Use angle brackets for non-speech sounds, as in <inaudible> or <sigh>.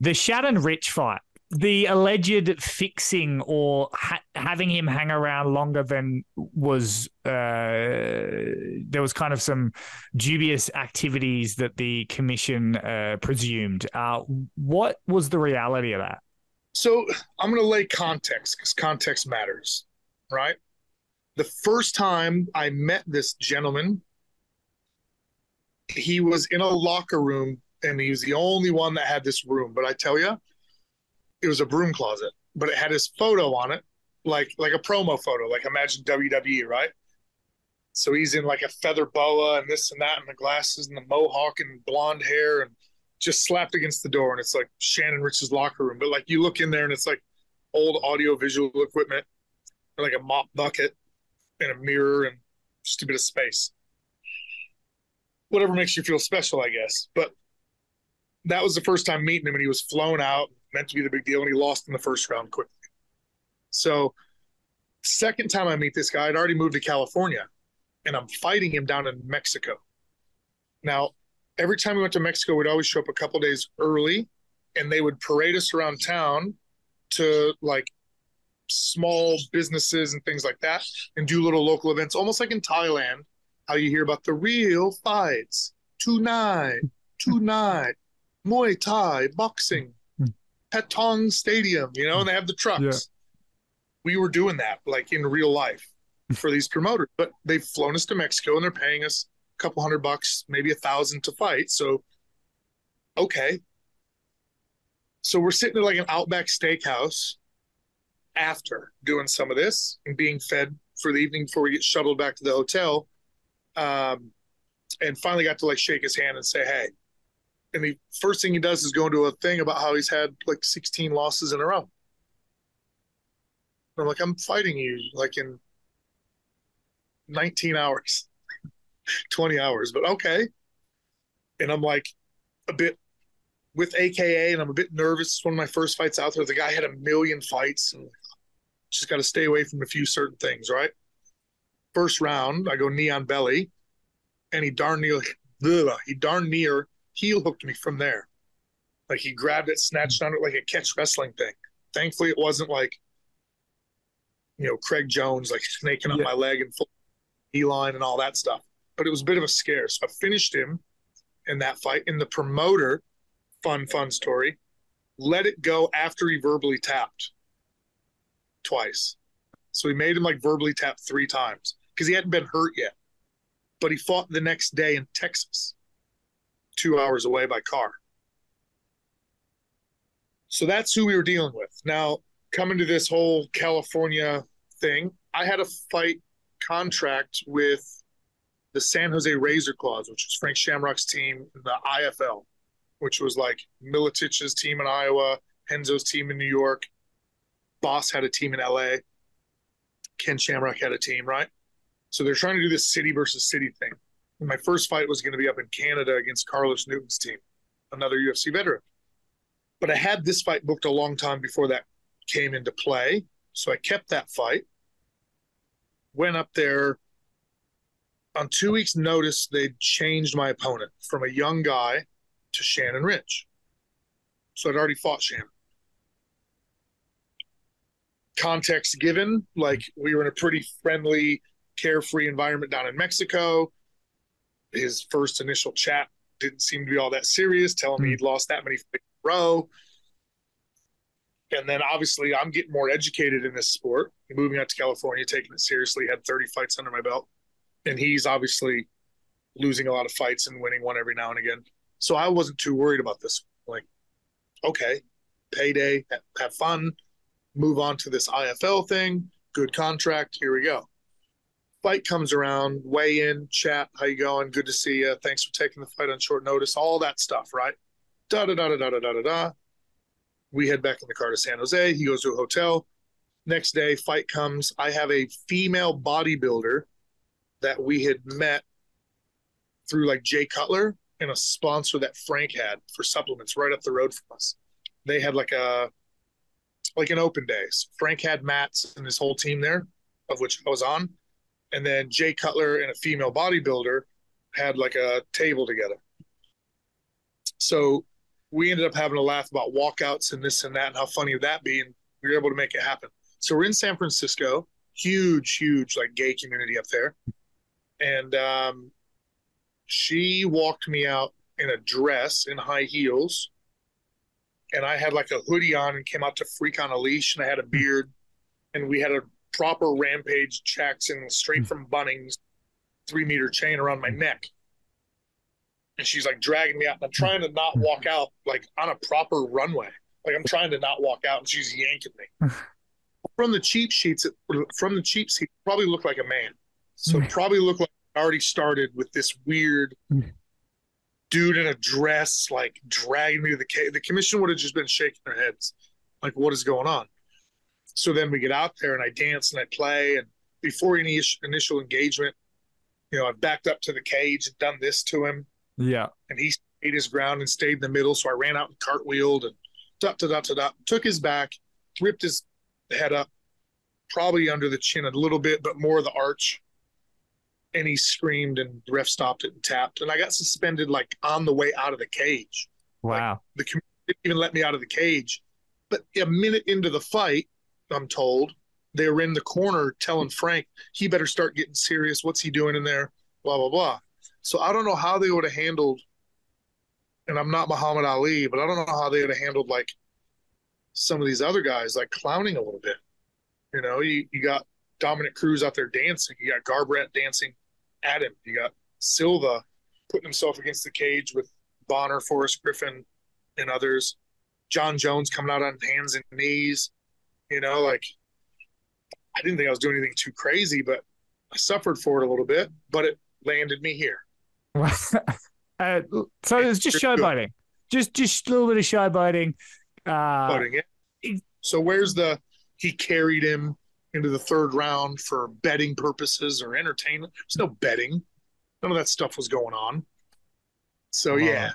The Shannon Ritch fight, the alleged fixing or ha- having him hang around longer than was uh, there was kind of some dubious activities that the commission uh, presumed. Uh, what was the reality of that? So I'm going to lay context because context matters, right? The first time I met this gentleman, he was in a locker room and he was the only one that had this room. But I tell you, it was a broom closet, but it had his photo on it, like like a promo photo, like imagine WWE, right? So he's in like a feather boa and this and that, and the glasses and the mohawk and blonde hair, and just slapped against the door. And it's like Shannon Ritch's locker room. But like you look in there and it's like old audio visual equipment, and like a mop bucket and a mirror and just a bit of space. Whatever makes you feel special, I guess. But that was the first time meeting him, and he was flown out meant to be the big deal, and he lost in the first round quickly. So, second time I meet this guy, I'd already moved to California, and I'm fighting him down in Mexico. Now, every time we went to Mexico, we'd always show up a couple days early, and they would parade us around town to like small businesses and things like that, and do little local events, almost like in Thailand, how you hear about the real fights tonight, tonight, Muay Thai, boxing, Patong Stadium, you know, and they have the trucks. Yeah. We were doing that like in real life for these promoters, but they've flown us to Mexico and they're paying us a couple hundred bucks, maybe a thousand to fight. So, okay. So we're sitting at like an Outback Steakhouse after doing some of this and being fed for the evening before we get shuttled back to the hotel. Um, and finally got to like shake his hand and say, Hey, and the first thing he does is go into a thing about how he's had like 16 losses in a row. And I'm like, I'm fighting you like in 19 hours, <laughs> 20 hours, but okay. And I'm like a bit with AKA, and I'm a bit nervous. It's one of my first fights out there. The guy had a million fights, and just got to stay away from a few certain things, right? First round, I go knee on belly, and he darn near, <laughs> he darn near heel hooked me from there. Like he grabbed it, snatched on it like a catch wrestling thing. Thankfully, it wasn't like, you know, Craig Jones like snaking up yeah. my leg and full line and all that stuff. But it was a bit of a scare. So I finished him in that fight. And the promoter, fun, fun story, let it go after he verbally tapped twice. So he made him like verbally tap three times because he hadn't been hurt yet. But he fought the next day in Texas two hours away by car. So that's who we were dealing with. Now, coming to this whole California thing, I had a fight contract with the San Jose Razor Claws, which was Frank Shamrock's team in the IFL, which was like Miletich's team in Iowa, Renzo's team in New York, Bas had a team in LA, Ken Shamrock had a team, right? So they're trying to do this city versus city thing my first fight was going to be up in Canada against Carlos Newton's team, another UFC veteran. But I had this fight booked a long time before that came into play. So I kept that fight. Went up there. On two weeks' notice, they changed my opponent from a young guy to Shannon Ritch. So I'd already fought Shannon. Context given, like we were in a pretty friendly, carefree environment down in Mexico his first initial chat didn't seem to be all that serious, telling me hmm. he'd lost that many in a row. And then obviously I'm getting more educated in this sport, moving out to California, taking it seriously, had 30 fights under my belt. And he's obviously losing a lot of fights and winning one every now and again. So I wasn't too worried about this. Like, okay, payday, have fun, move on to this IFL thing, good contract, here we go fight comes around, weigh in, chat, how you going? Good to see you. Thanks for taking the fight on short notice. All that stuff, right? Da da da da da da da da. We head back in the car to San Jose. He goes to a hotel. Next day, fight comes. I have a female bodybuilder that we had met through like Jay Cutler and a sponsor that Frank had for supplements right up the road from us. They had like a like an open day. So Frank had Matt's and his whole team there, of which I was on and then Jay Cutler and a female bodybuilder had like a table together. So we ended up having a laugh about walkouts and this and that and how funny would that be, and we were able to make it happen. So we're in San Francisco, huge, huge like gay community up there, and um, she walked me out in a dress in high heels, and I had like a hoodie on and came out to freak on a leash, and I had a beard, and we had a proper rampage checks and straight hmm. from Bunnings, three meter chain around my neck and she's like dragging me out. And I'm trying to not walk hmm. out like on a proper runway. Like I'm trying to not walk out, and she's yanking me. Hmm. from the cheap sheets, from the cheap seat, probably looked like a man. So probably looked like I already started with this weird dude in a dress, like dragging me to the cage. The commission would have just been shaking their heads, like, what is going on? So then we get out there and I dance and I play. And before any initial engagement, you know, I've backed up to the cage and done this to him. Yeah. And he stayed his ground and stayed in the middle. So I ran out and cartwheeled and dot, dot, dot, dot, took his back, ripped his head up, probably under the chin a little bit, but more of the arch. And he screamed, and the ref stopped it and tapped. And I got suspended like on the way out of the cage. Wow. Like, the committee didn't even let me out of the cage. But a minute into the fight, I'm told, they were in the corner telling Frank, he better start getting serious. What's he doing in there? Blah, blah, blah. So I don't know how they would have handled, and I'm not Muhammad Ali, but I don't know how they would have handled like some of these other guys, like clowning a little bit. You know, you, you got Dominick Cruz out there dancing. You got Garbrandt dancing at him. You got Silva putting himself against the cage with Bonner, Forrest Griffin, and others. Jon Jones coming out on hands and knees. You know, like I didn't think I was doing anything too crazy, but I suffered for it a little bit, but it landed me here. <laughs> uh, so was just showboating, just just a little bit of showboating. Uh. So where's the he carried him into the third round for betting purposes or entertainment? There's no betting. None of that stuff was going on. So yeah,